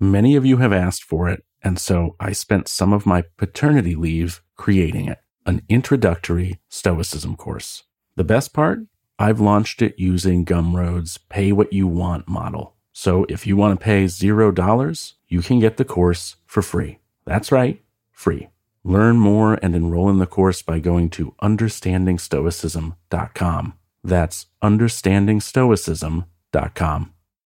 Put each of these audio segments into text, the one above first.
Many of you have asked for it, and so I spent some of my paternity leave creating it an introductory Stoicism course. The best part? I've launched it using Gumroad's pay what you want model. So if you want to pay $0, you can get the course for free. That's right, free. Learn more and enroll in the course by going to understandingstoicism.com. That's understandingstoicism.com.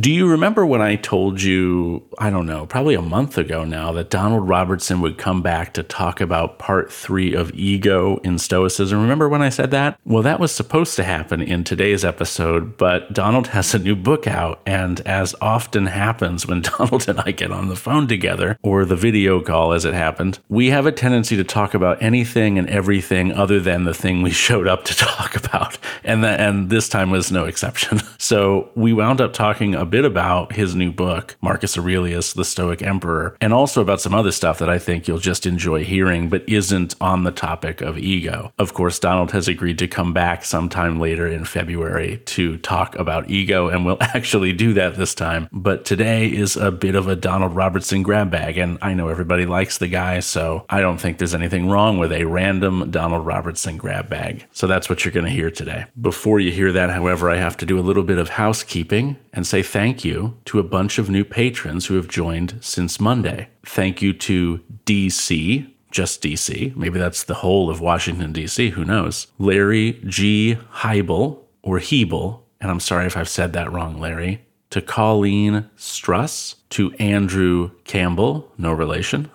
Do you remember when I told you, I don't know, probably a month ago now, that Donald Robertson would come back to talk about part three of ego in Stoicism? Remember when I said that? Well, that was supposed to happen in today's episode, but Donald has a new book out. And as often happens when Donald and I get on the phone together, or the video call as it happened, we have a tendency to talk about anything and everything other than the thing we showed up to talk about. And, that, and this time was no exception. So we wound up talking a bit about his new book, Marcus Aurelius, the Stoic Emperor, and also about some other stuff that I think you'll just enjoy hearing, but isn't on the topic of ego. Of course, Donald has agreed to come back sometime later in February to talk about ego, and we'll actually do that this time. But today is a bit of a Donald Robertson grab bag, and I know everybody likes the guy, so I don't think there's anything wrong with a random Donald Robertson grab bag. So that's what you're going to hear today. Before you hear that, however, I have to do a little bit of housekeeping and say thank you to a bunch of new patrons who have joined since Monday. Thank you to DC, just DC, maybe that's the whole of Washington, DC, who knows? Larry G. Heibel, or Hebel, and I'm sorry if I've said that wrong, Larry, to Colleen Struss, to Andrew Campbell, no relation,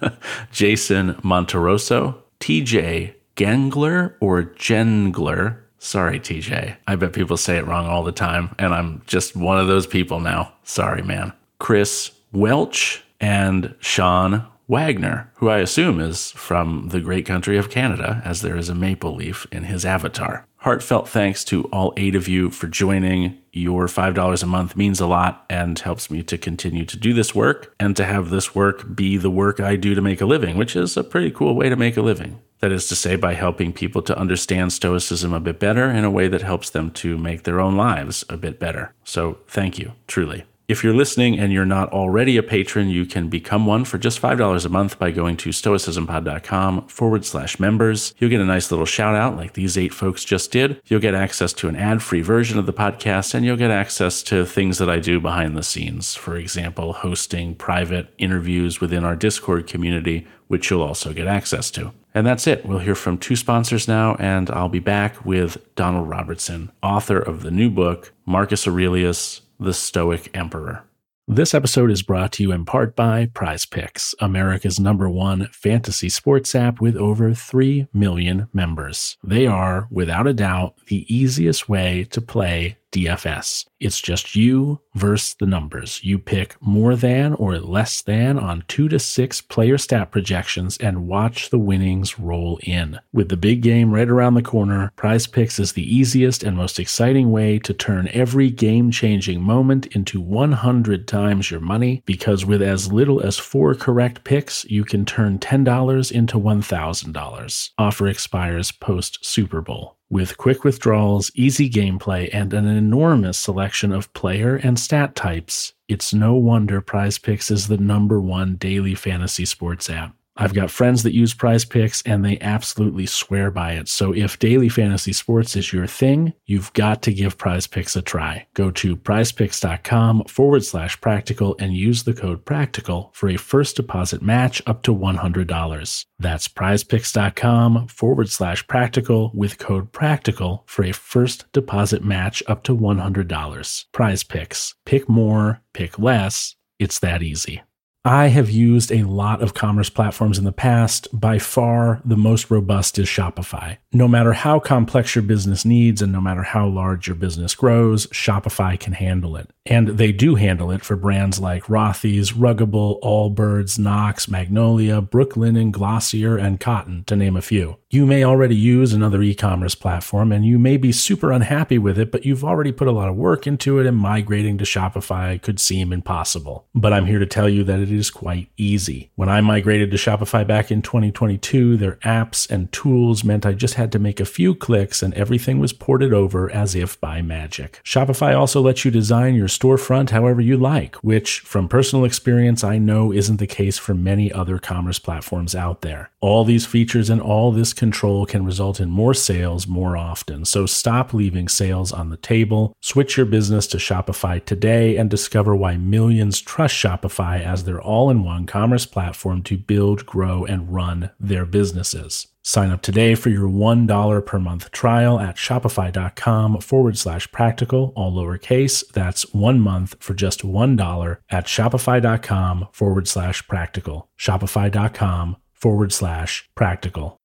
Jason Monteroso, TJ Gengler or Gengler, Sorry, TJ. I bet people say it wrong all the time, and I'm just one of those people now. Sorry, man. Chris Welch and Sean Wagner, who I assume is from the great country of Canada, as there is a maple leaf in his avatar. Heartfelt thanks to all eight of you for joining. Your $5 a month means a lot and helps me to continue to do this work and to have this work be the work I do to make a living, which is a pretty cool way to make a living. That is to say, by helping people to understand Stoicism a bit better in a way that helps them to make their own lives a bit better. So, thank you, truly. If you're listening and you're not already a patron, you can become one for just $5 a month by going to stoicismpod.com forward slash members. You'll get a nice little shout out like these eight folks just did. You'll get access to an ad free version of the podcast, and you'll get access to things that I do behind the scenes. For example, hosting private interviews within our Discord community, which you'll also get access to. And that's it. We'll hear from two sponsors now, and I'll be back with Donald Robertson, author of the new book, Marcus Aurelius the Stoic Emperor. This episode is brought to you in part by Prize Picks, America's number one fantasy sports app with over 3 million members. They are, without a doubt, the easiest way to play DFS. It's just you versus the numbers. You pick more than or less than on two to six player stat projections and watch the winnings roll in. With the big game right around the corner, Prize Picks is the easiest and most exciting way to turn every game changing moment into 100 times your money because with as little as four correct picks, you can turn $10 into $1,000. Offer expires post Super Bowl. With quick withdrawals, easy gameplay, and an enormous selection of player and stat types, it's no wonder Prize Picks is the number one daily fantasy sports app. I've got friends that use prize picks and they absolutely swear by it. So if daily fantasy sports is your thing, you've got to give prize picks a try. Go to prizepicks.com forward slash practical and use the code practical for a first deposit match up to $100. That's prizepicks.com forward slash practical with code practical for a first deposit match up to $100. Prize picks. Pick more, pick less. It's that easy. I have used a lot of commerce platforms in the past. By far, the most robust is Shopify. No matter how complex your business needs and no matter how large your business grows, Shopify can handle it. And they do handle it for brands like Rothy's, Ruggable, Allbirds, Knox, Magnolia, Brooklinen, Glossier, and Cotton, to name a few. You may already use another e commerce platform and you may be super unhappy with it, but you've already put a lot of work into it and migrating to Shopify could seem impossible. But I'm here to tell you that it is quite easy. When I migrated to Shopify back in 2022, their apps and tools meant I just had to make a few clicks and everything was ported over as if by magic. Shopify also lets you design your storefront however you like, which from personal experience I know isn't the case for many other commerce platforms out there. All these features and all this control can result in more sales more often. So stop leaving sales on the table. Switch your business to Shopify today and discover why millions trust Shopify as their all in one commerce platform to build, grow, and run their businesses. Sign up today for your $1 per month trial at shopify.com forward slash practical, all lowercase. That's one month for just $1 at shopify.com forward slash practical. Shopify.com forward slash practical.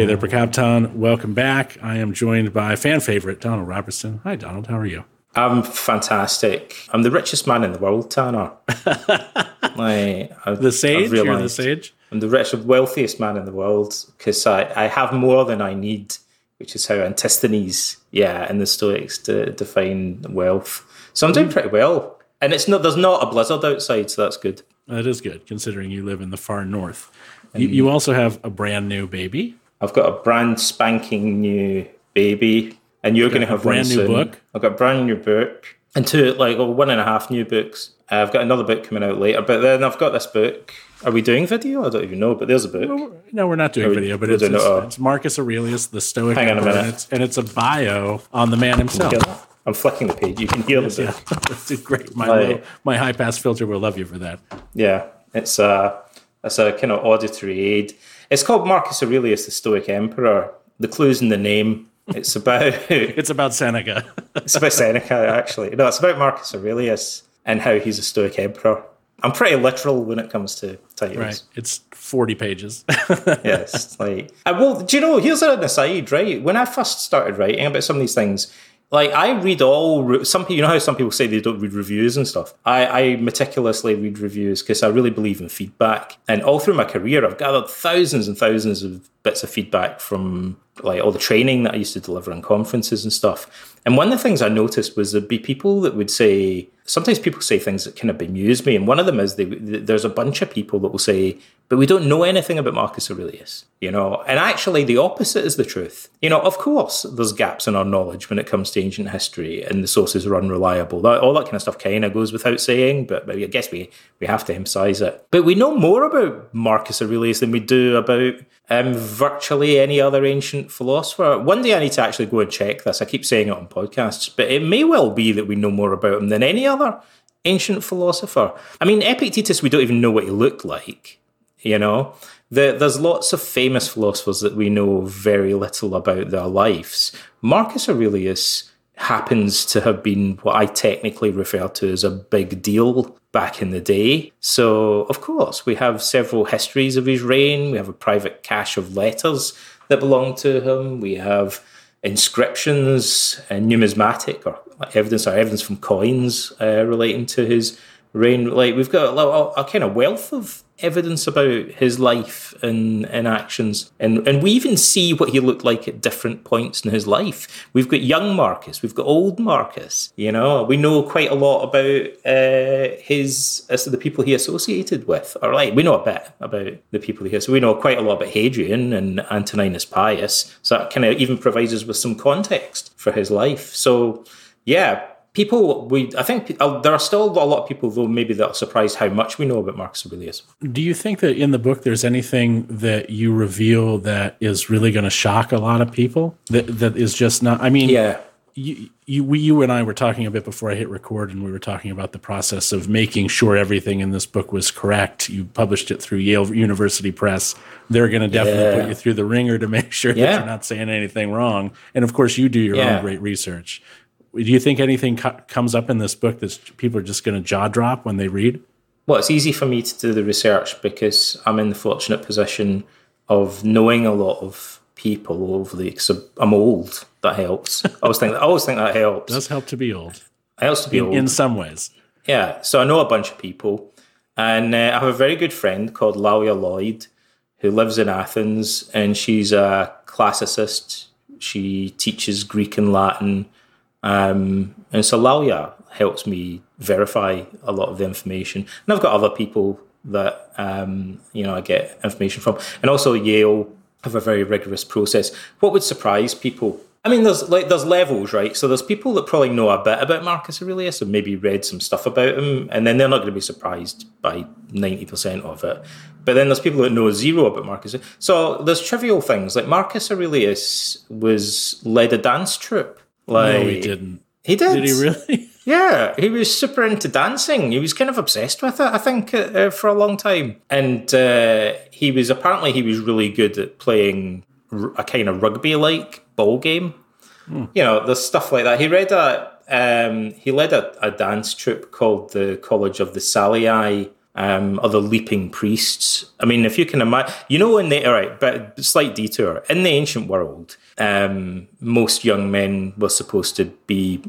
Hey there, Prokopton. Welcome back. I am joined by fan favorite Donald Robertson. Hi, Donald. How are you? I'm fantastic. I'm the richest man in the world, Tanner. like, I've, the sage? You're the sage? I'm the richest, wealthiest man in the world because I, I have more than I need, which is how Antisthenes, yeah, and the Stoics to define wealth. So I'm doing mm. pretty well. And it's not there's not a blizzard outside, so that's good. That is good, considering you live in the far north. You, you also have a brand new baby. I've got a brand spanking new baby, and you're going to have a brand new soon. book. I've got a brand new book, and two like one and a half new books. Uh, I've got another book coming out later, but then I've got this book. Are we doing video? I don't even know, but there's a book. No, no we're not doing we, video, but it's, it's, it's, Marcus Aurelius, the Stoic. Hang on a minute, and it's, and it's a bio on the man himself. I'm flicking the page. You can hear yes, the book. Yeah. It's great. My low, my high pass filter will love you for that. Yeah, it's a it's a kind of auditory aid. It's called Marcus Aurelius, the Stoic Emperor. The clue's in the name. It's about it's about Seneca. it's about Seneca, actually. No, it's about Marcus Aurelius and how he's a Stoic emperor. I'm pretty literal when it comes to titles. Right. It's 40 pages. yes. Like, uh, well, do you know, here's an aside, right? When I first started writing about some of these things, like I read all some people. You know how some people say they don't read reviews and stuff. I, I meticulously read reviews because I really believe in feedback. And all through my career, I've gathered thousands and thousands of bits of feedback from like all the training that I used to deliver in conferences and stuff. And one of the things I noticed was there'd be people that would say, sometimes people say things that kind of bemuse me. And one of them is they, there's a bunch of people that will say, but we don't know anything about Marcus Aurelius, you know? And actually, the opposite is the truth. You know, of course, there's gaps in our knowledge when it comes to ancient history and the sources are unreliable. All that kind of stuff kind of goes without saying, but, but I guess we, we have to emphasize it. But we know more about Marcus Aurelius than we do about um, virtually any other ancient philosopher. One day I need to actually go and check this. I keep saying it on podcasts, but it may well be that we know more about him than any other ancient philosopher. I mean, Epictetus, we don't even know what he looked like, you know? The, there's lots of famous philosophers that we know very little about their lives. Marcus Aurelius happens to have been what I technically refer to as a big deal back in the day. So, of course, we have several histories of his reign. We have a private cache of letters that belong to him. We have inscriptions and numismatic or evidence or evidence from coins uh, relating to his Reign, like we've got a, a, a kind of wealth of evidence about his life and, and actions. And, and we even see what he looked like at different points in his life. We've got young Marcus, we've got old Marcus, you know, we know quite a lot about uh, his, as to the people he associated with. Or like, we know a bit about the people he has. So we know quite a lot about Hadrian and Antoninus Pius. So that kind of even provides us with some context for his life. So, yeah, people we i think uh, there are still a lot of people though maybe that are surprised how much we know about marcus aurelius do you think that in the book there's anything that you reveal that is really going to shock a lot of people that that is just not i mean yeah you, you, we, you and I were talking a bit before I hit record, and we were talking about the process of making sure everything in this book was correct. You published it through Yale University Press. They're going to definitely yeah. put you through the ringer to make sure yeah. that you're not saying anything wrong. And of course, you do your yeah. own great research do you think anything co- comes up in this book that people are just going to jaw drop when they read? Well, it's easy for me to do the research because I'm in the fortunate position of knowing a lot of people over the. So I'm old. That helps. I always think. I always think that helps. It does help to be old. It helps to be in, old in some ways. Yeah. So I know a bunch of people, and uh, I have a very good friend called Lawia Lloyd, who lives in Athens, and she's a classicist. She teaches Greek and Latin um, and so Lawia helps me verify a lot of the information. And I've got other people that um, you know I get information from, and also Yale have a very rigorous process. What would surprise people? I mean, there's like there's levels, right? So there's people that probably know a bit about Marcus Aurelius and maybe read some stuff about him, and then they're not going to be surprised by ninety percent of it. But then there's people that know zero about Marcus. So there's trivial things like Marcus Aurelius was led a dance troupe like, no, he didn't. He did. Did he really? Yeah, he was super into dancing. He was kind of obsessed with it, I think, uh, uh, for a long time. And uh, he was apparently he was really good at playing a kind of rugby-like ball game. Hmm. You know, there's stuff like that. He read a um, he led a, a, dance troupe called the College of the Salii. Um, or the Leaping Priests. I mean, if you can imagine, you know, in the all right, but slight detour in the ancient world, um, most young men were supposed to be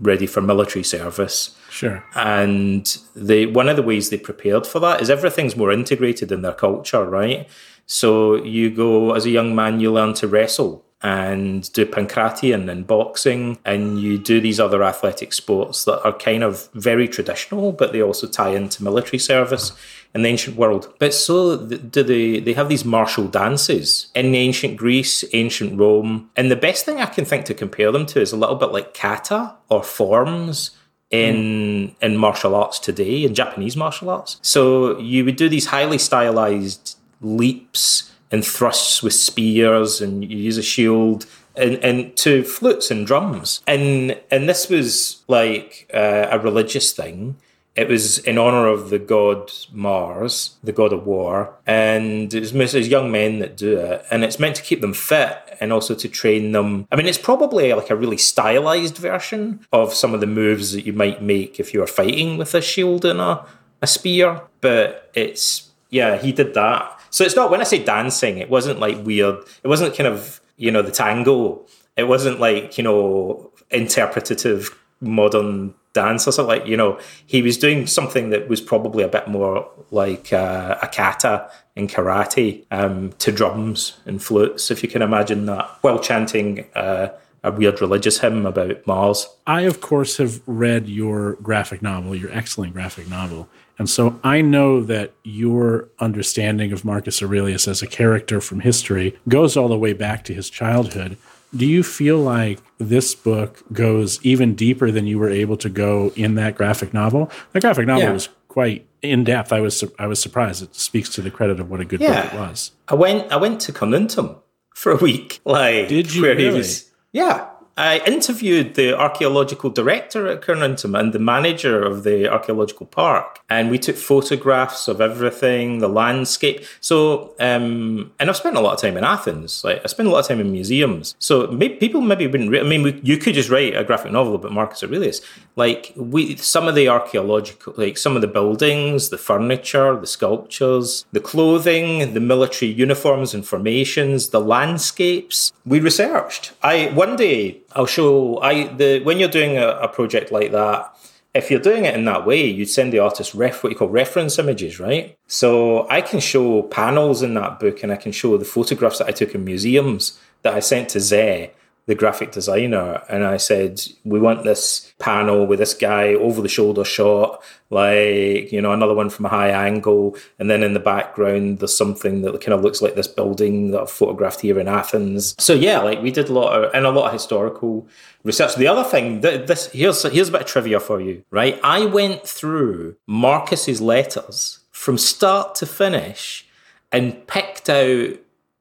ready for military service. Sure. And they one of the ways they prepared for that is everything's more integrated in their culture, right? So you go as a young man, you learn to wrestle and do pankration and boxing, and you do these other athletic sports that are kind of very traditional, but they also tie into military service in the ancient world. But so do they, they have these martial dances in ancient Greece, ancient Rome. And the best thing I can think to compare them to is a little bit like kata or forms in mm. in martial arts today, in Japanese martial arts. So you would do these highly stylized leaps and thrusts with spears and you use a shield and, and to flutes and drums. And and this was like uh, a religious thing. It was in honor of the god Mars, the god of war, and it's mostly young men that do it. And it's meant to keep them fit and also to train them. I mean, it's probably like a really stylized version of some of the moves that you might make if you were fighting with a shield and a, a spear. But it's, yeah, he did that. So it's not, when I say dancing, it wasn't like weird, it wasn't kind of, you know, the tango. It wasn't like, you know, interpretative modern dance or something like you know he was doing something that was probably a bit more like uh, a kata in karate um, to drums and flutes if you can imagine that while chanting uh, a weird religious hymn about Mars. I, of course, have read your graphic novel, your excellent graphic novel. And so I know that your understanding of Marcus Aurelius as a character from history goes all the way back to his childhood. Do you feel like this book goes even deeper than you were able to go in that graphic novel? The graphic novel yeah. was quite in depth. I was I was surprised. It speaks to the credit of what a good yeah. book it was. I went I went to Carnuntum for a week. Like did you really? Was, yeah, I interviewed the archaeological director at Carnuntum and the manager of the archaeological park, and we took photographs of everything, the landscape. So, um, and I've spent a lot of time in Athens. Like I spent a lot of time in museums. So maybe, people maybe wouldn't. Re- I mean, we, you could just write a graphic novel about Marcus Aurelius. Like we, some of the archaeological, like some of the buildings, the furniture, the sculptures, the clothing, the military uniforms and formations, the landscapes. We researched. I one day I'll show I the when you're doing a, a project like that, if you're doing it in that way, you'd send the artist ref what you call reference images, right? So I can show panels in that book and I can show the photographs that I took in museums that I sent to Ze the graphic designer, and I said, "We want this panel with this guy over the shoulder shot, like you know, another one from a high angle, and then in the background there's something that kind of looks like this building that I've photographed here in Athens." So yeah, like we did a lot of and a lot of historical research. The other thing, this here's here's a bit of trivia for you, right? I went through Marcus's letters from start to finish and picked out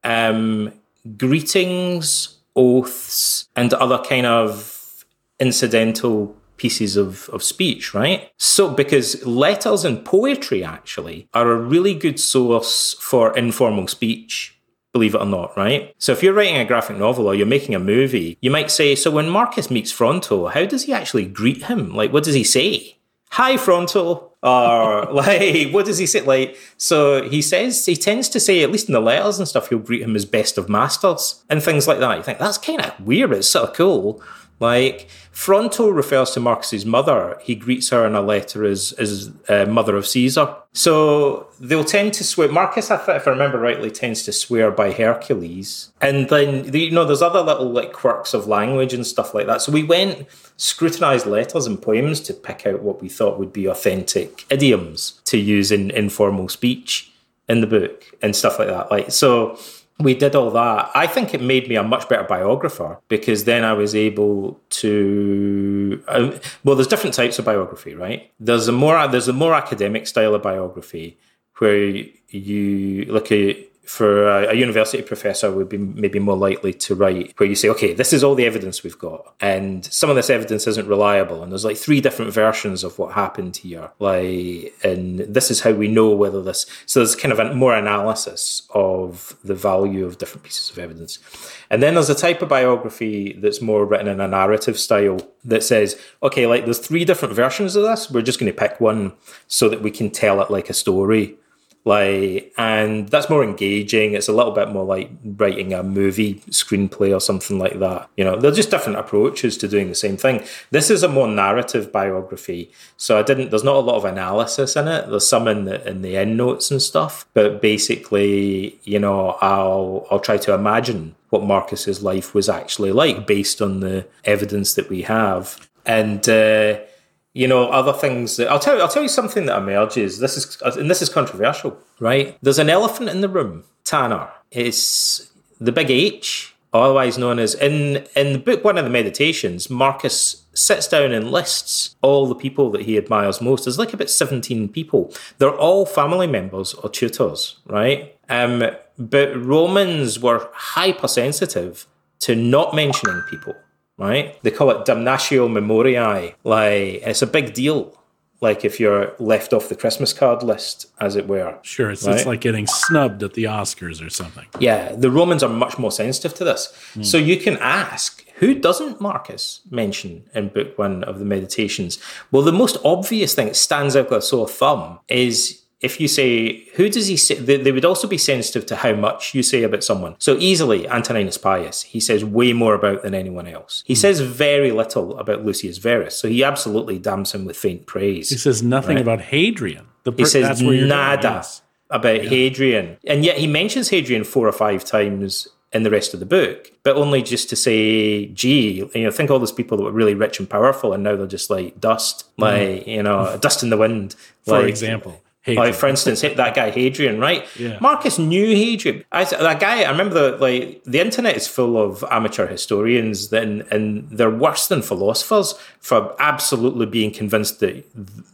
um, greetings oaths and other kind of incidental pieces of, of speech, right? So, because letters and poetry actually are a really good source for informal speech, believe it or not, right? So, if you're writing a graphic novel or you're making a movie, you might say, So, when Marcus meets Fronto, how does he actually greet him? Like, what does he say? Hi, Fronto or uh, like what does he say? Like so he says he tends to say at least in the letters and stuff he'll greet him as best of masters and things like that. You think that's kind of weird it's sort of cool like Fronto refers to Marcus's mother. He greets her in a letter as as uh, mother of Caesar. So they'll tend to swear. Marcus, if I remember rightly, tends to swear by Hercules. And then you know, there's other little like quirks of language and stuff like that. So we went scrutinized letters and poems to pick out what we thought would be authentic idioms to use in informal speech in the book and stuff like that. Like so we did all that. I think it made me a much better biographer because then I was able to. Uh, well, there's different types of biography, right? There's a more there's a more academic style of biography where you look at for a, a, university professor would be maybe more likely to write where you say, okay, this is all the evidence we've got, and some of this evidence isn't reliable, and there's like three different versions of what happened here, like, and this is how we know whether this. So there's kind of a more analysis of the value of different pieces of evidence, and then there's a type of biography that's more written in a narrative style that says, okay, like there's three different versions of this, we're just going to pick one so that we can tell it like a story like and that's more engaging. It's a little bit more like writing a movie screenplay or something like that. You know they're just different approaches to doing the same thing. This is a more narrative biography so i didn't there's not a lot of analysis in it. There's some in the in the end notes and stuff but basically you know i'll i'll try to imagine what marcus's life was actually like based on the evidence that we have. And uh you know, other things that I'll tell you, I'll tell you something that emerges. This is, and this is controversial, right? There's an elephant in the room, Tanner. It's the big H, otherwise known as in, in the book one of the meditations, Marcus sits down and lists all the people that he admires most. There's like about 17 people. They're all family members or tutors, right? Um, but Romans were hypersensitive to not mentioning people right? They call it damnatio memoriae. Like it's a big deal. Like if you're left off the Christmas card list, as it were. Sure, it's, right? it's like getting snubbed at the Oscars or something. Yeah, the Romans are much more sensitive to this. Mm. So you can ask, who doesn't Marcus mention in book one of the Meditations? Well, the most obvious thing that stands out like a sore thumb is if you say, who does he say? They, they, would also be sensitive to how much you say about someone. So easily, Antoninus Pius, he says way more about than anyone else. He mm. says very little about Lucius Verus. So he absolutely damns him with faint praise. He says nothing right? about Hadrian. The per- he says nada about yeah. Hadrian. And yet he mentions Hadrian four or five times in the rest of the book, but only just to say, gee, you know, think all those people that were really rich and powerful and now they're just like dust, mm. like, you know, dust in the wind. For like, example. Hadrian. Like for instance, hit that guy Hadrian, right? Yeah. Marcus knew Hadrian. I, that guy, I remember the like the internet is full of amateur historians, then and they're worse than philosophers for absolutely being convinced that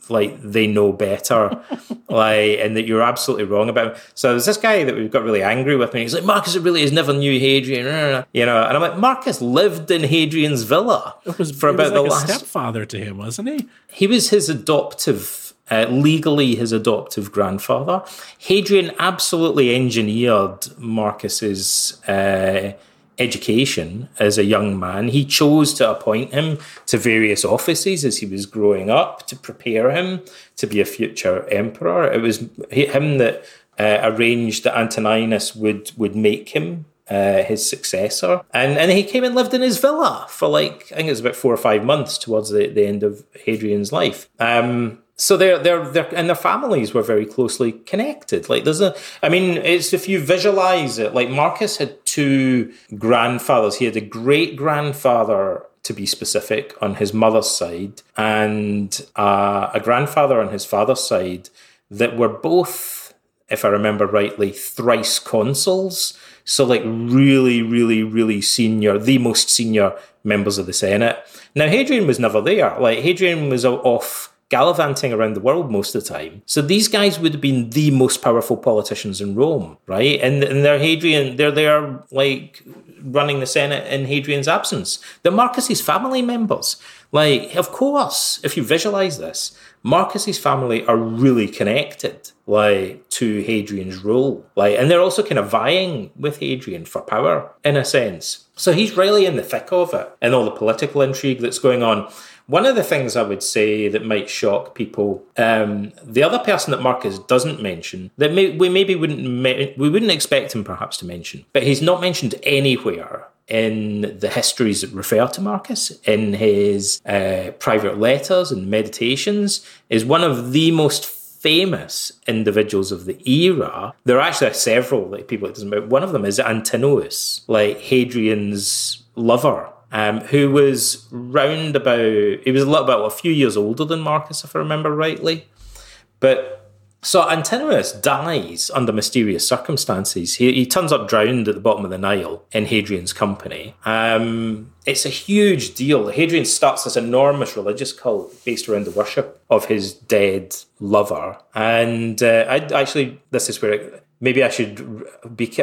like they know better, like and that you're absolutely wrong about. Him. So there's this guy that we got really angry with me. He's like, Marcus really has never knew Hadrian, you know. And I'm like, Marcus lived in Hadrian's villa It was, for about like the last stepfather to him, wasn't he? He was his adoptive uh, legally his adoptive grandfather. Hadrian absolutely engineered Marcus's uh, education as a young man. He chose to appoint him to various offices as he was growing up to prepare him to be a future emperor. It was him that uh, arranged that Antoninus would would make him uh, his successor. And and he came and lived in his villa for like I think it was about four or five months towards the, the end of Hadrian's life. Um, so they're they're they're and their families were very closely connected. Like there's a, I mean, it's if you visualize it, like Marcus had two grandfathers. He had a great grandfather to be specific, on his mother's side, and uh, a grandfather on his father's side that were both, if I remember rightly, thrice consuls. So, like, really, really, really senior, the most senior members of the Senate. Now, Hadrian was never there. Like, Hadrian was off gallivanting around the world most of the time. So these guys would have been the most powerful politicians in Rome, right? And, and they're Hadrian, they're there like running the Senate in Hadrian's absence. They're Marcus's family members. Like, of course, if you visualize this, Marcus's family are really connected, like, to Hadrian's rule. Like, and they're also kind of vying with Hadrian for power, in a sense. So he's really in the thick of it and all the political intrigue that's going on. One of the things I would say that might shock people, um, the other person that Marcus doesn't mention that may, we maybe wouldn't we wouldn't expect him perhaps to mention, but he's not mentioned anywhere in the histories that refer to Marcus in his uh, private letters and meditations is one of the most famous individuals of the era. There are actually several like people it doesn't but one of them is Antinous, like Hadrian's lover um, who was round about, he was a little well, a few years older than Marcus, if I remember rightly. But so Antinous dies under mysterious circumstances. He, he turns up drowned at the bottom of the Nile in Hadrian's company. Um, it's a huge deal. Hadrian starts this enormous religious cult based around the worship of his dead lover. And uh, I actually, this is where it, maybe I should be.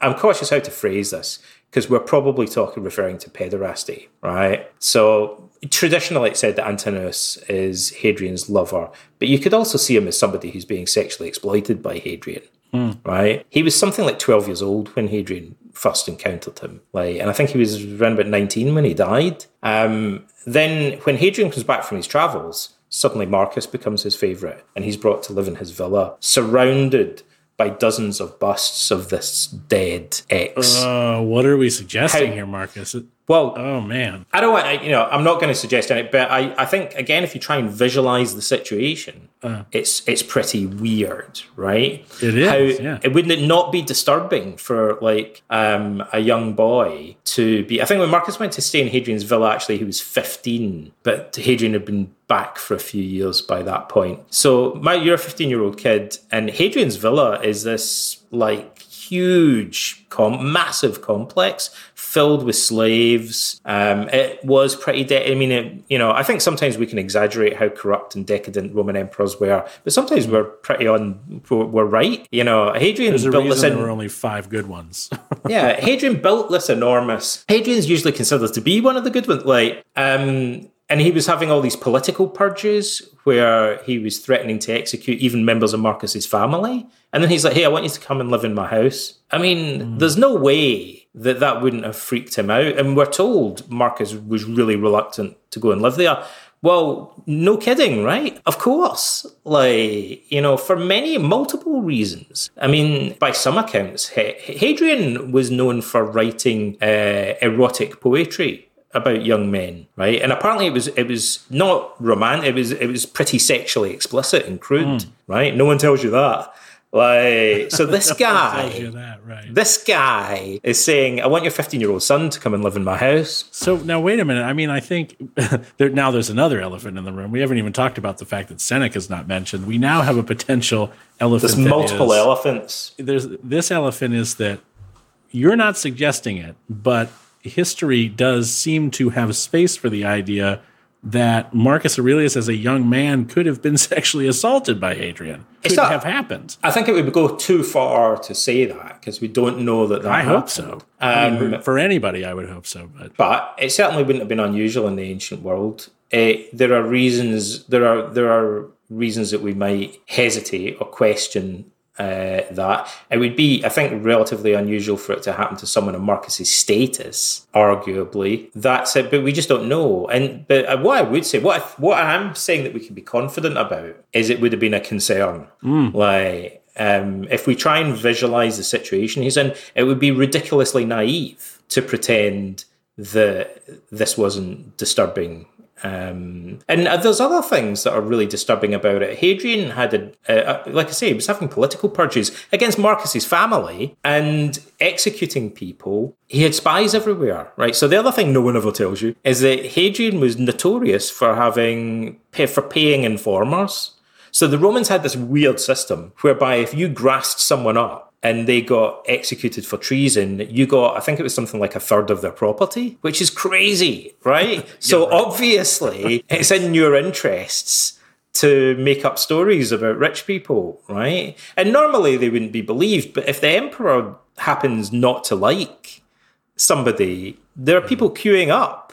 I'm cautious how to phrase this because we're probably talking referring to pederasty, right? So traditionally it's said that Antinous is Hadrian's lover, but you could also see him as somebody who's being sexually exploited by Hadrian. Mm. Right, he was something like twelve years old when Hadrian first encountered him. Like, and I think he was around about nineteen when he died. Um, then, when Hadrian comes back from his travels, suddenly Marcus becomes his favourite, and he's brought to live in his villa, surrounded by dozens of busts of this dead ex. Uh, what are we suggesting How, here, Marcus? Well, oh man, I don't want I, you know. I'm not going to suggest any, but I, I think again, if you try and visualize the situation, uh, it's it's pretty weird, right? It is. How, yeah. It wouldn't it not be disturbing for like um, a young boy to be? I think when Marcus went to stay in Hadrian's villa, actually he was 15, but Hadrian had been back for a few years by that point. So my you're a 15 year old kid, and Hadrian's villa is this like huge, com- massive complex filled with slaves. Um, it was pretty. De- I mean, it, you know, I think sometimes we can exaggerate how corrupt and decadent Roman emperors were, but sometimes we're pretty on. We're right. You know, Hadrian There's built this. In- there were only five good ones. yeah, Hadrian built this enormous. Hadrian's usually considered to be one of the good ones. Like, um, and he was having all these political purges where he was threatening to execute even members of Marcus's family. And then he's like, "Hey, I want you to come and live in my house." I mean, mm. there's no way that that wouldn't have freaked him out. And we're told Marcus was really reluctant to go and live there. Well, no kidding, right? Of course. Like, you know, for many, multiple reasons. I mean, by some accounts, Hadrian was known for writing uh, erotic poetry about young men, right? And apparently it was it was not romantic. It was it was pretty sexually explicit and crude, mm. right? No one tells you that. Like so, this guy, that, right. this guy is saying, "I want your 15 year old son to come and live in my house." So now, wait a minute. I mean, I think there, now there's another elephant in the room. We haven't even talked about the fact that Seneca is not mentioned. We now have a potential elephant. There's multiple is, elephants. There's this elephant is that you're not suggesting it, but history does seem to have space for the idea that Marcus Aurelius, as a young man, could have been sexually assaulted by Hadrian. Could not, have happened. I think it would go too far to say that because we don't know that. that I happened. hope so. Um, I mean, for anybody, I would hope so. But but it certainly wouldn't have been unusual in the ancient world. Uh, there are reasons. There are there are reasons that we might hesitate or question uh, that. It would be, I think, relatively unusual for it to happen to someone of Marcus's status, arguably. That's it, but we just don't know. And but uh, what I would say, what I, what I'm saying that we can be confident about is it would have been a concern. Mm. Like um, if we try and visualize the situation he's in, it would be ridiculously naive to pretend that this wasn't disturbing um, and there's other things that are really disturbing about it. Hadrian had, a, a, like I say, he was having political purges against Marcus's family and executing people. He had spies everywhere, right? So the other thing no one ever tells you is that Hadrian was notorious for having for paying informers. So the Romans had this weird system whereby if you grassed someone up and they got executed for treason, you got, I think it was something like a third of their property, which is crazy, right? so right. obviously, it's in your interests to make up stories about rich people, right? And normally they wouldn't be believed, but if the emperor happens not to like somebody, there are people mm. queuing up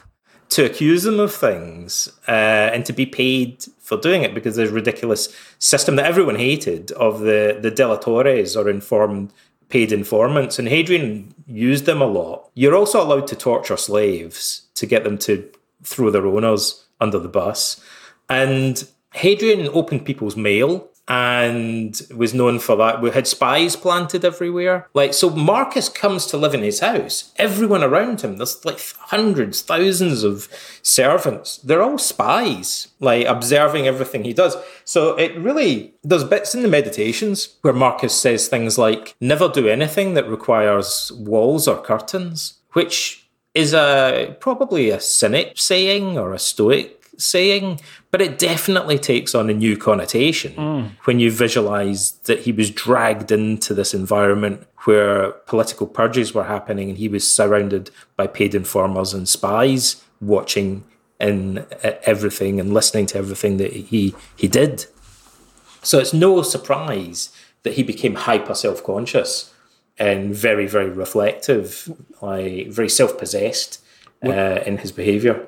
to accuse them of things uh, and to be paid for doing it because there's a ridiculous system that everyone hated of the the delatores or informed paid informants and Hadrian used them a lot. You're also allowed to torture slaves to get them to throw their owners under the bus. And Hadrian opened people's mail and was known for that. We had spies planted everywhere. Like, so Marcus comes to live in his house. Everyone around him, there's like hundreds, thousands of servants. They're all spies, like observing everything he does. So it really, there's bits in the meditations where Marcus says things like, never do anything that requires walls or curtains, which is a probably a cynic saying or a stoic saying, but it definitely takes on a new connotation mm. when you visualize that he was dragged into this environment where political purges were happening and he was surrounded by paid informers and spies watching in everything and listening to everything that he he did. So it's no surprise that he became hyper self-conscious and very very reflective, like very self-possessed uh, in his behavior.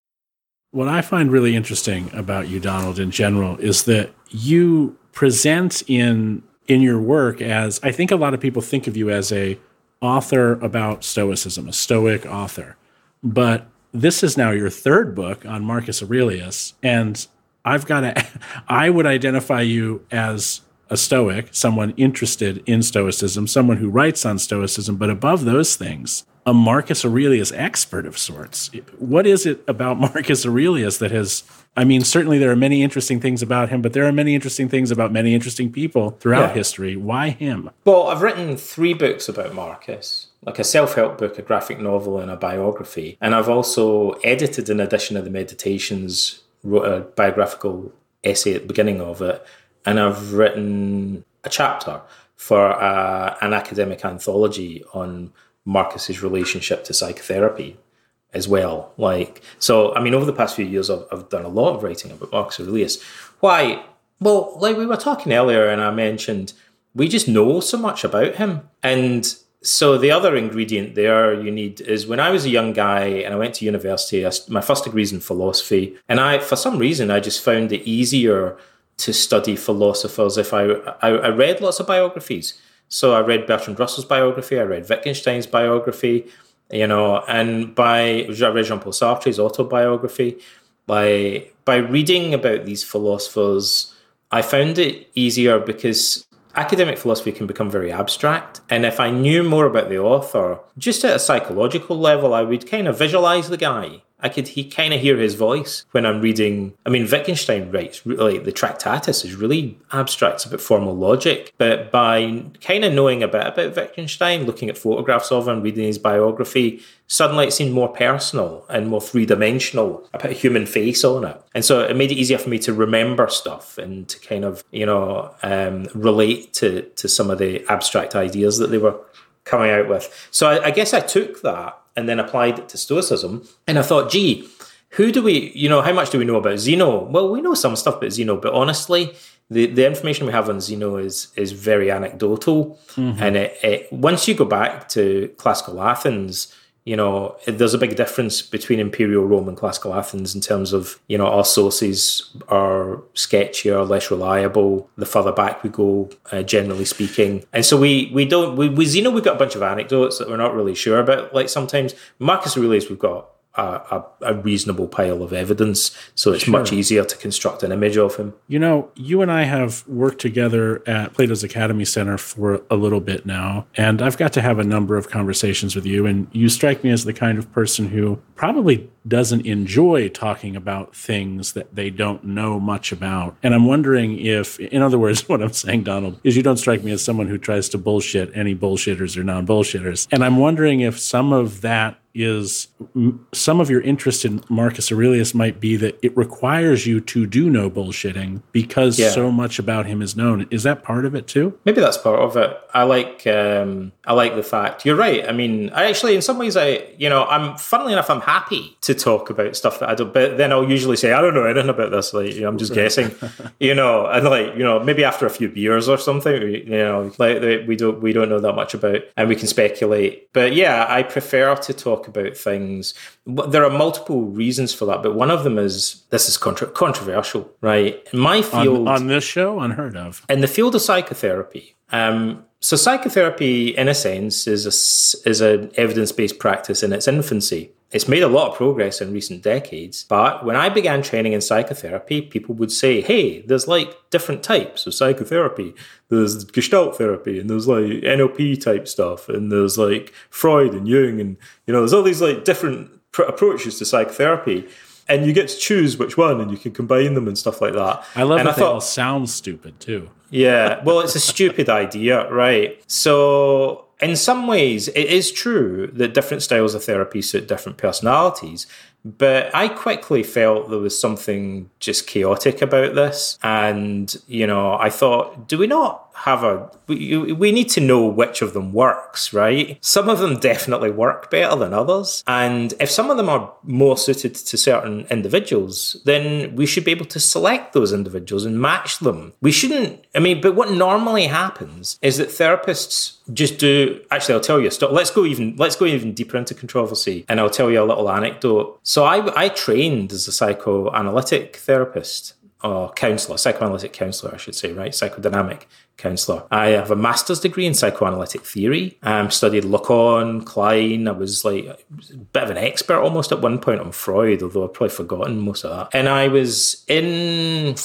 What I find really interesting about you, Donald, in general, is that you present in in your work as I think a lot of people think of you as a author about Stoicism, a Stoic author. But this is now your third book on Marcus Aurelius, and I've got to. I would identify you as a Stoic, someone interested in Stoicism, someone who writes on Stoicism, but above those things, a Marcus Aurelius expert of sorts. What is it about Marcus Aurelius that has? I mean, certainly there are many interesting things about him, but there are many interesting things about many interesting people throughout yeah. history. Why him? Well, I've written three books about Marcus like a self help book, a graphic novel, and a biography. And I've also edited an edition of the Meditations, wrote a biographical essay at the beginning of it, and I've written a chapter for uh, an academic anthology on Marcus's relationship to psychotherapy as well. Like, so, I mean, over the past few years, I've, I've done a lot of writing about Marcus Aurelius. Why? Well, like we were talking earlier, and I mentioned we just know so much about him. And so the other ingredient there you need is when I was a young guy and I went to university, I, my first degree is in philosophy, and I, for some reason, I just found it easier to study philosophers if I, I, I read lots of biographies. So I read Bertrand Russell's biography, I read Wittgenstein's biography, you know, and by I read Jean Paul Sartre's autobiography. By by reading about these philosophers, I found it easier because academic philosophy can become very abstract. And if I knew more about the author, just at a psychological level, I would kind of visualize the guy I could he kind of hear his voice when I'm reading. I mean, Wittgenstein writes like the Tractatus is really abstract, it's a bit formal logic. But by kind of knowing a bit about Wittgenstein, looking at photographs of him, reading his biography, suddenly it seemed more personal and more three dimensional. I put a human face on it, and so it made it easier for me to remember stuff and to kind of you know um, relate to to some of the abstract ideas that they were coming out with. So I, I guess I took that and then applied it to Stoicism. And I thought, gee, who do we, you know, how much do we know about Zeno? Well, we know some stuff about Zeno, but honestly, the, the information we have on Zeno is is very anecdotal. Mm-hmm. And it, it, once you go back to classical Athens, you know, there's a big difference between Imperial Rome and classical Athens in terms of, you know, our sources are sketchier, less reliable. The further back we go, uh, generally speaking, and so we we don't we, we Zeno we've got a bunch of anecdotes that we're not really sure about. Like sometimes Marcus Aurelius we've got a, a, a, reasonable pile of evidence, so it's sure. much easier to construct an image of him. You know, you and I have worked together at Plato's Academy Center for a little bit now, and I've got to have a number of conversations with you, and you strike me as the kind of person who probably doesn't enjoy talking about things that they don't know much about. And I'm wondering if, in other words, what I'm saying, Donald, is you don't strike me as someone who tries to bullshit any bullshitters or non bullshitters. And I'm wondering if some of that is some of your interest in Marcus Aurelius might be that it requires you to do no bullshitting because yeah. so much about him is known. Is that part of it too? Maybe that's part of it. I like um, I like the fact you're right. I mean, I actually in some ways I you know I'm funnily enough I'm happy to talk about stuff that I don't. But then I'll usually say I don't know anything about this. Like you know, I'm just guessing. you know, and like you know maybe after a few beers or something, you know, like we don't we don't know that much about, and we can speculate. But yeah, I prefer to talk talk about things. There are multiple reasons for that, but one of them is this is contra- controversial, right? In my field, on, on, this show, unheard of. In the field of psychotherapy, um, so psychotherapy, in a sense, is a, is an evidence based practice in its infancy. It's made a lot of progress in recent decades, but when I began training in psychotherapy, people would say, hey, there's like different types of psychotherapy. There's Gestalt therapy, and there's like NLP type stuff, and there's like Freud and Jung, and you know, there's all these like different pr- approaches to psychotherapy and you get to choose which one and you can combine them and stuff like that. I love and that I thought, they all sound stupid too. Yeah, well, it's a stupid idea, right? So in some ways, it is true that different styles of therapy suit different personalities. But I quickly felt there was something just chaotic about this. And, you know, I thought, do we not have a we, we need to know which of them works right? Some of them definitely work better than others. And if some of them are more suited to certain individuals then we should be able to select those individuals and match them. We shouldn't i mean but what normally happens is that therapists just do actually i'll tell you stop let's go even let's go even deeper into controversy and i'll tell you a little anecdote so i i trained as a psychoanalytic therapist or counselor, psychoanalytic counselor, I should say, right? Psychodynamic counselor. I have a master's degree in psychoanalytic theory. Um, studied Lacan, Klein. I was like a bit of an expert almost at one point on Freud, although I've probably forgotten most of that. And I was in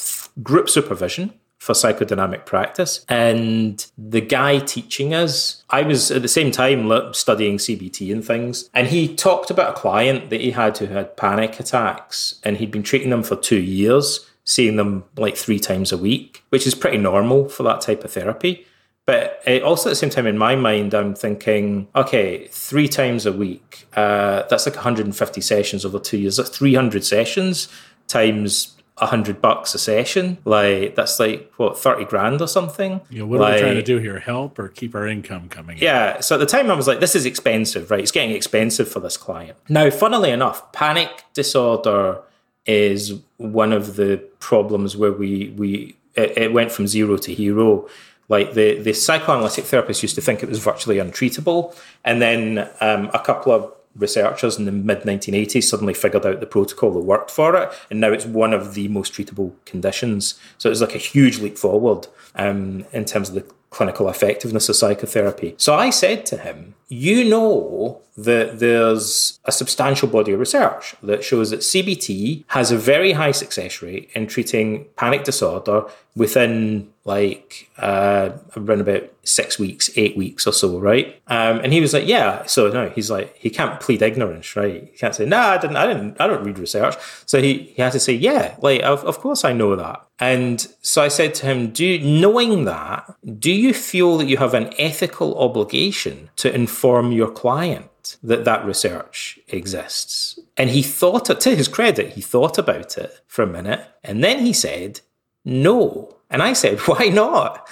group supervision for psychodynamic practice. And the guy teaching us, I was at the same time studying CBT and things. And he talked about a client that he had who had panic attacks and he'd been treating them for two years seeing them like three times a week, which is pretty normal for that type of therapy. But also at the same time, in my mind, I'm thinking, okay, three times a week, uh, that's like 150 sessions over two years. That's 300 sessions times a hundred bucks a session. Like that's like what thirty grand or something. Yeah, what like, are we trying to do here? Help or keep our income coming? Yeah. In? So at the time, I was like, this is expensive, right? It's getting expensive for this client. Now, funnily enough, panic disorder is one of the problems where we we it, it went from zero to hero. Like the the psychoanalytic therapist used to think it was virtually untreatable, and then um, a couple of researchers in the mid 1980s suddenly figured out the protocol that worked for it, and now it's one of the most treatable conditions. So it's like a huge leap forward um, in terms of the clinical effectiveness of psychotherapy. So I said to him, You know that there's a substantial body of research that shows that CBT has a very high success rate in treating panic disorder within like uh, around about six weeks, eight weeks or so, right? Um, and he was like, yeah. So no, he's like, he can't plead ignorance, right? He can't say, no, I didn't, I didn't, I don't read research. So he, he had to say, yeah, like, of, of course I know that. And so I said to him, do knowing that, do you feel that you have an ethical obligation to inform your client that that research exists? And he thought, to his credit, he thought about it for a minute. And then he said, no. And I said, why not?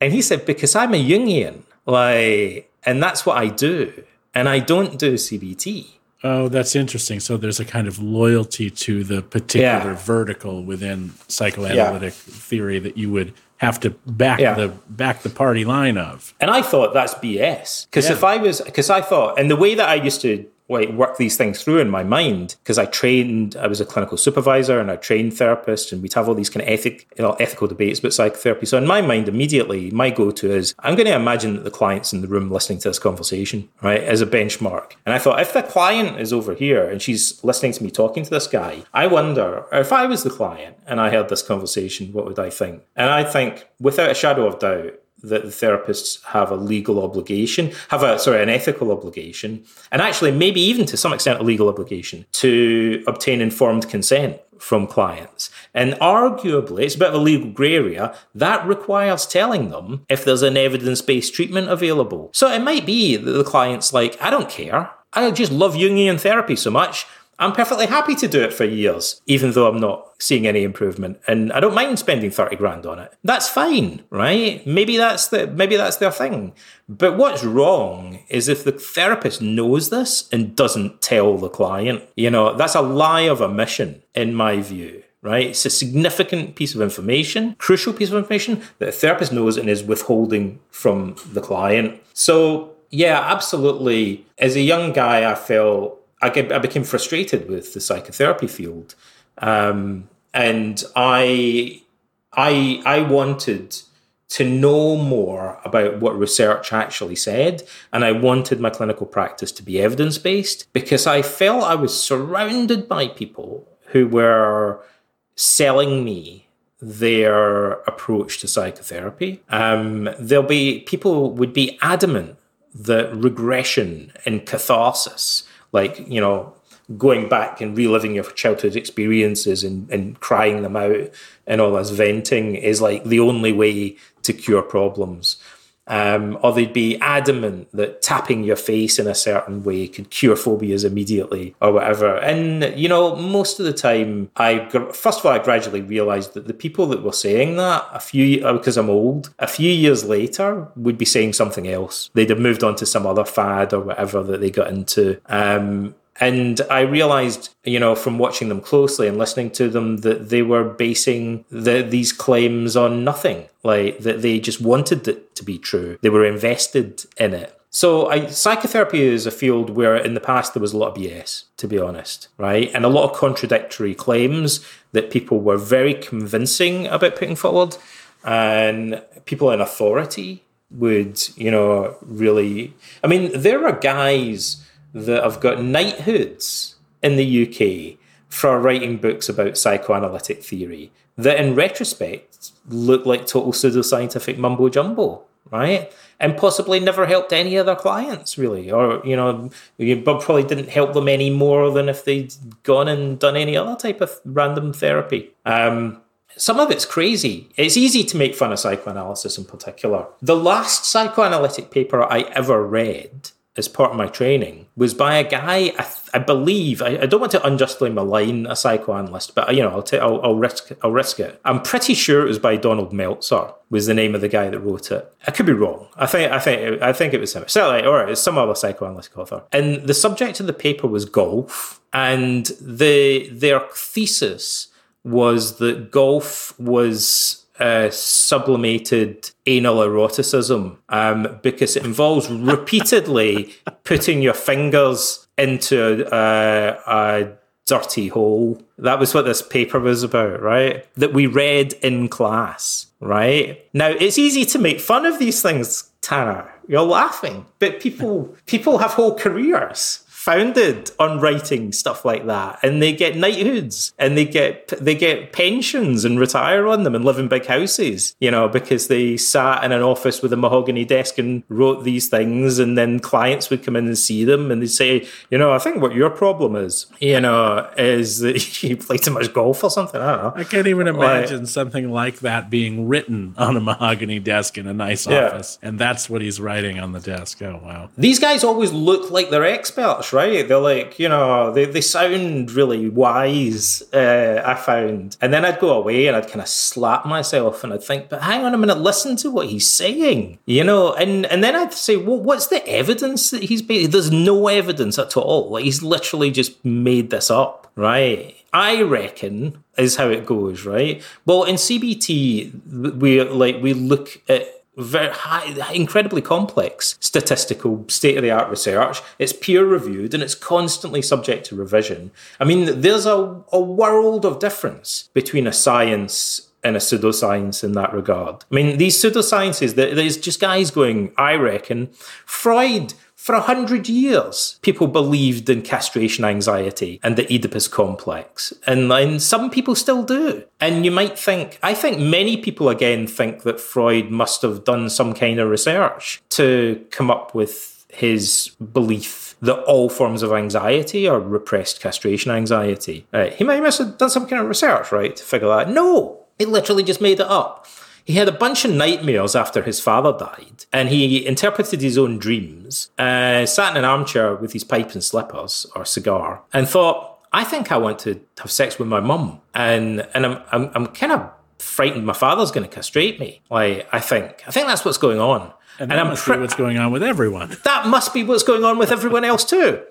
And he said, because I'm a Jungian. Like, and that's what I do. And I don't do CBT. Oh, that's interesting. So there's a kind of loyalty to the particular yeah. vertical within psychoanalytic yeah. theory that you would have to back yeah. the back the party line of. And I thought that's BS. Because if I was because I thought and the way that I used to like work these things through in my mind because I trained, I was a clinical supervisor and I trained therapists, and we'd have all these kind of ethic, you know, ethical debates about psychotherapy. So in my mind, immediately, my go-to is I'm going to imagine that the client's in the room listening to this conversation, right, as a benchmark. And I thought if the client is over here and she's listening to me talking to this guy, I wonder if I was the client and I heard this conversation, what would I think? And I think, without a shadow of doubt, that the therapists have a legal obligation, have a sorry, an ethical obligation, and actually maybe even to some extent a legal obligation to obtain informed consent from clients. And arguably, it's a bit of a legal grey area, that requires telling them if there's an evidence-based treatment available. So it might be that the client's like, I don't care. I just love Jungian therapy so much. I'm perfectly happy to do it for years, even though I'm not seeing any improvement. And I don't mind spending 30 grand on it. That's fine, right? Maybe that's the maybe that's their thing. But what's wrong is if the therapist knows this and doesn't tell the client. You know, that's a lie of omission, in my view right? It's a significant piece of information, crucial piece of information that a therapist knows and is withholding from the client. So, yeah, absolutely. As a young guy, I felt I, get, I became frustrated with the psychotherapy field, um, and I I I wanted to know more about what research actually said, and I wanted my clinical practice to be evidence based because I felt I was surrounded by people who were selling me their approach to psychotherapy. Um, there'll be people would be adamant that regression and catharsis like you know going back and reliving your childhood experiences and, and crying them out and all this venting is like the only way to cure problems. Um, or they'd be adamant that tapping your face in a certain way could cure phobias immediately or whatever. And, you know, most of the time, I, first of all, I gradually realized that the people that were saying that a few, uh, because I'm old, a few years later would be saying something else. They'd have moved on to some other fad or whatever that they got into. Um, and I realized, you know, from watching them closely and listening to them, that they were basing the, these claims on nothing. Like that they just wanted it to be true. They were invested in it. So I, psychotherapy is a field where in the past there was a lot of BS, to be honest, right? And a lot of contradictory claims that people were very convincing about putting forward. And people in authority would, you know, really. I mean, there are guys that have got knighthoods in the UK for writing books about psychoanalytic theory that, in retrospect, look like total pseudoscientific mumbo jumbo, right? And possibly never helped any other clients, really, or you know, but probably didn't help them any more than if they'd gone and done any other type of random therapy. Um, some of it's crazy. It's easy to make fun of psychoanalysis in particular. The last psychoanalytic paper I ever read as part of my training was by a guy I, I believe I, I, don't want to unjustly malign a psychoanalyst, but you know I'll, t- I'll, I'll risk I'll risk it. I'm pretty sure it was by Donald Meltzer was the name of the guy that wrote it. I could be wrong. I think I think I think it was him. Certainly, or it's some other psychoanalytic author. And the subject of the paper was golf, and the their thesis was that golf was uh, sublimated anal eroticism um, because it involves repeatedly putting your fingers into a, a dirty hole. That was what this paper was about, right? That we read in class, right? Now, it's easy to make fun of these things, Tanner. You're laughing, but people people have whole careers founded on writing stuff like that, and they get knighthoods, and they get they get pensions and retire on them and live in big houses, you know, because they sat in an office with a mahogany desk and wrote these things, and then clients would come in and see them, and they'd say, you know, I think what your problem is, you know, is that you play too much golf or something. I don't know. I can't even imagine like, something like that being written on a mahogany desk in a nice yeah. office, and that's what he's writing on the desk. Oh wow! These guys always look like they're experts, right? They're like, you know, they, they sound really wise. Uh, I found, and then I'd go away and I'd kind of slap myself and I'd think, but hang on a minute, listen to what he's saying, you know, and and then I'd say, well, what's the evidence that he's? Made? There's no evidence at all. Like he's literally just made this up, right? I reckon is how it goes, right? Well, in CBT, we like we look at very high, incredibly complex statistical state of the art research. It's peer reviewed and it's constantly subject to revision. I mean, there's a, a world of difference between a science and a pseudoscience in that regard. I mean, these pseudosciences, there's just guys going, I reckon, Freud for a hundred years, people believed in castration anxiety and the Oedipus complex. And, and some people still do. And you might think, I think many people again think that Freud must have done some kind of research to come up with his belief that all forms of anxiety are repressed castration anxiety. Right. He might have done some kind of research, right, to figure that. Out. No, he literally just made it up. He had a bunch of nightmares after his father died, and he interpreted his own dreams, uh, sat in an armchair with his pipe and slippers or cigar, and thought, I think I want to have sex with my mum. And, and I'm, I'm, I'm kind of frightened my father's going to castrate me. Like, I think. I think that's what's going on. And, and I'm must what's going on with everyone. That must be what's going on with everyone else too.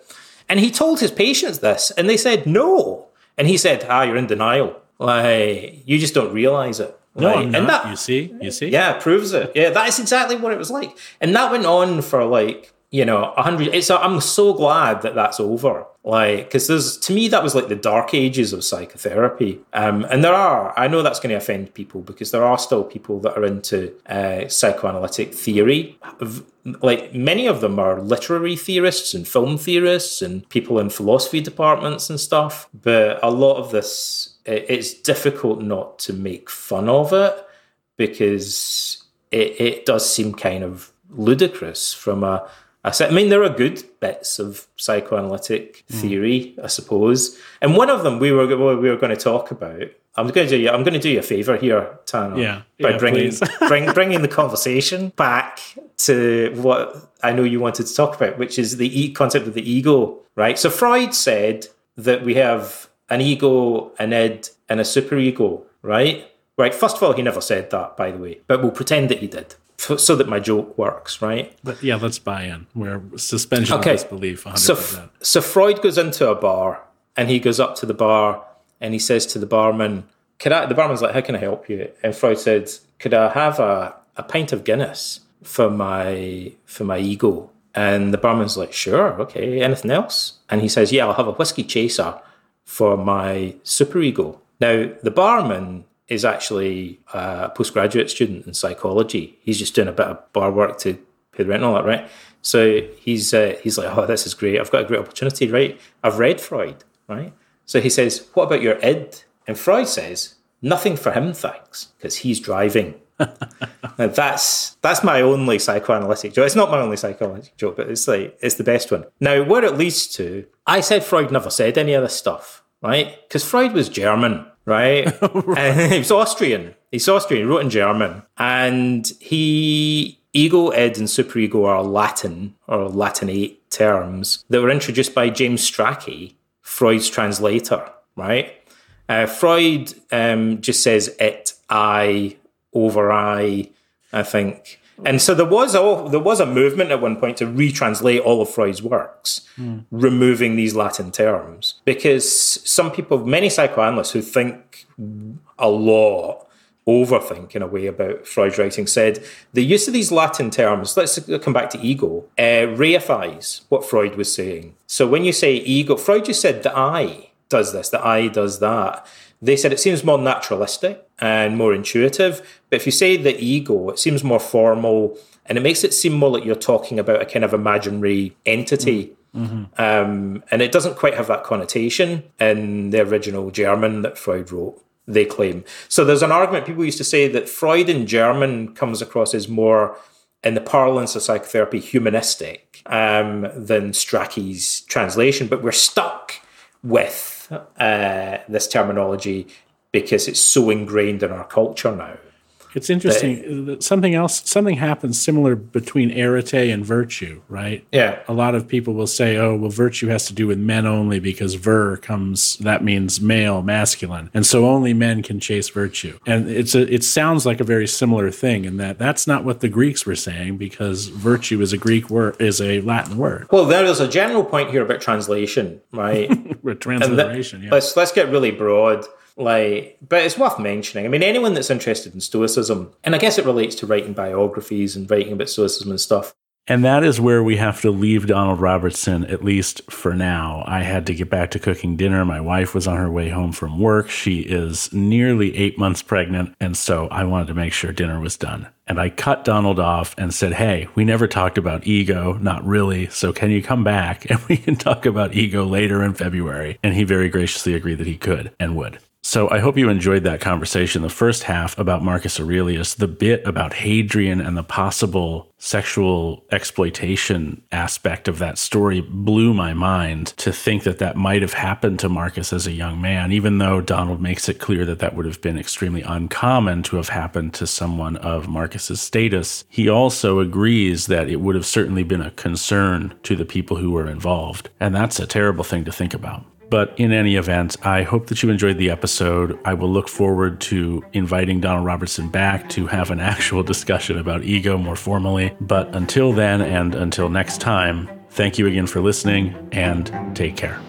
And he told his patients this, and they said no. And he said, "Ah, you're in denial. Like you just don't realize it." No, right? and that you see, you see, yeah, proves it. Yeah, that is exactly what it was like, and that went on for like you know a hundred. It's I'm so glad that that's over. Like, because there's to me that was like the dark ages of psychotherapy, um, and there are. I know that's going to offend people because there are still people that are into uh, psychoanalytic theory. Like many of them are literary theorists and film theorists and people in philosophy departments and stuff. But a lot of this it's difficult not to make fun of it because it, it does seem kind of ludicrous from a, a I mean, there are good bits of psychoanalytic hmm. theory, mm. I suppose, and one of them we were we were going to talk about. I'm going to do you. I'm going to do you a favor here, Tanner. Yeah, by yeah, bringing bring, bringing the conversation back to what I know you wanted to talk about, which is the e- concept of the ego. Right. So Freud said that we have an ego, an id, and a superego, right? Right. First of all, he never said that, by the way, but we'll pretend that he did so that my joke works, right? But yeah, let's buy in. We're suspension okay. of disbelief. 100%. So, so Freud goes into a bar and he goes up to the bar and he says to the barman, "Could I?" The barman's like, "How can I help you?" And Freud says, "Could I have a, a pint of Guinness for my for my ego?" And the barman's like, "Sure, okay. Anything else?" And he says, "Yeah, I'll have a whiskey chaser for my superego. Now, the barman is actually a postgraduate student in psychology. He's just doing a bit of bar work to pay the rent and all that, right? So he's uh, he's like, oh, this is great. I've got a great opportunity, right? I've read Freud, right? So he says, what about your id? And Freud says, nothing for him, thanks, because he's driving. That's that's my only psychoanalytic joke. It's not my only psychoanalytic joke, but it's like it's the best one. Now, where it leads to, I said Freud never said any of this stuff, right? Because Freud was German, right? right. And he was Austrian. He's Austrian. He wrote in German, and he ego, id, and superego are Latin or Latinate terms that were introduced by James Strachey, Freud's translator, right? Uh, Freud um, just says it, I, over I, I think. And so there was a there was a movement at one point to retranslate all of Freud's works, mm. removing these Latin terms, because some people, many psychoanalysts who think a lot, overthink in a way about Freud's writing, said the use of these Latin terms. Let's come back to ego. Uh, reifies what Freud was saying. So when you say ego, Freud just said the I does this, the I does that. They said it seems more naturalistic and more intuitive. But if you say the ego, it seems more formal and it makes it seem more like you're talking about a kind of imaginary entity. Mm-hmm. Um, and it doesn't quite have that connotation in the original German that Freud wrote, they claim. So there's an argument, people used to say that Freud in German comes across as more, in the parlance of psychotherapy, humanistic um, than Strachey's translation, but we're stuck with uh, this terminology because it's so ingrained in our culture now. It's interesting. Uh, something else, something happens similar between arete and virtue, right? Yeah. A lot of people will say, "Oh, well, virtue has to do with men only because vir comes that means male, masculine, and so only men can chase virtue." And it's a it sounds like a very similar thing in that that's not what the Greeks were saying because virtue is a Greek word is a Latin word. Well, there is a general point here about translation, right? transliteration. yeah. Let's let's get really broad. Like, but it's worth mentioning. I mean, anyone that's interested in Stoicism, and I guess it relates to writing biographies and writing about Stoicism and stuff. And that is where we have to leave Donald Robertson, at least for now. I had to get back to cooking dinner. My wife was on her way home from work. She is nearly eight months pregnant. And so I wanted to make sure dinner was done. And I cut Donald off and said, Hey, we never talked about ego. Not really. So can you come back and we can talk about ego later in February? And he very graciously agreed that he could and would. So I hope you enjoyed that conversation. The first half about Marcus Aurelius, the bit about Hadrian and the possible sexual exploitation aspect of that story blew my mind to think that that might have happened to Marcus as a young man, even though Donald makes it clear that that would have been extremely uncommon to have happened to someone of Marcus's status. He also agrees that it would have certainly been a concern to the people who were involved. And that's a terrible thing to think about. But in any event, I hope that you enjoyed the episode. I will look forward to inviting Donald Robertson back to have an actual discussion about ego more formally. But until then, and until next time, thank you again for listening and take care.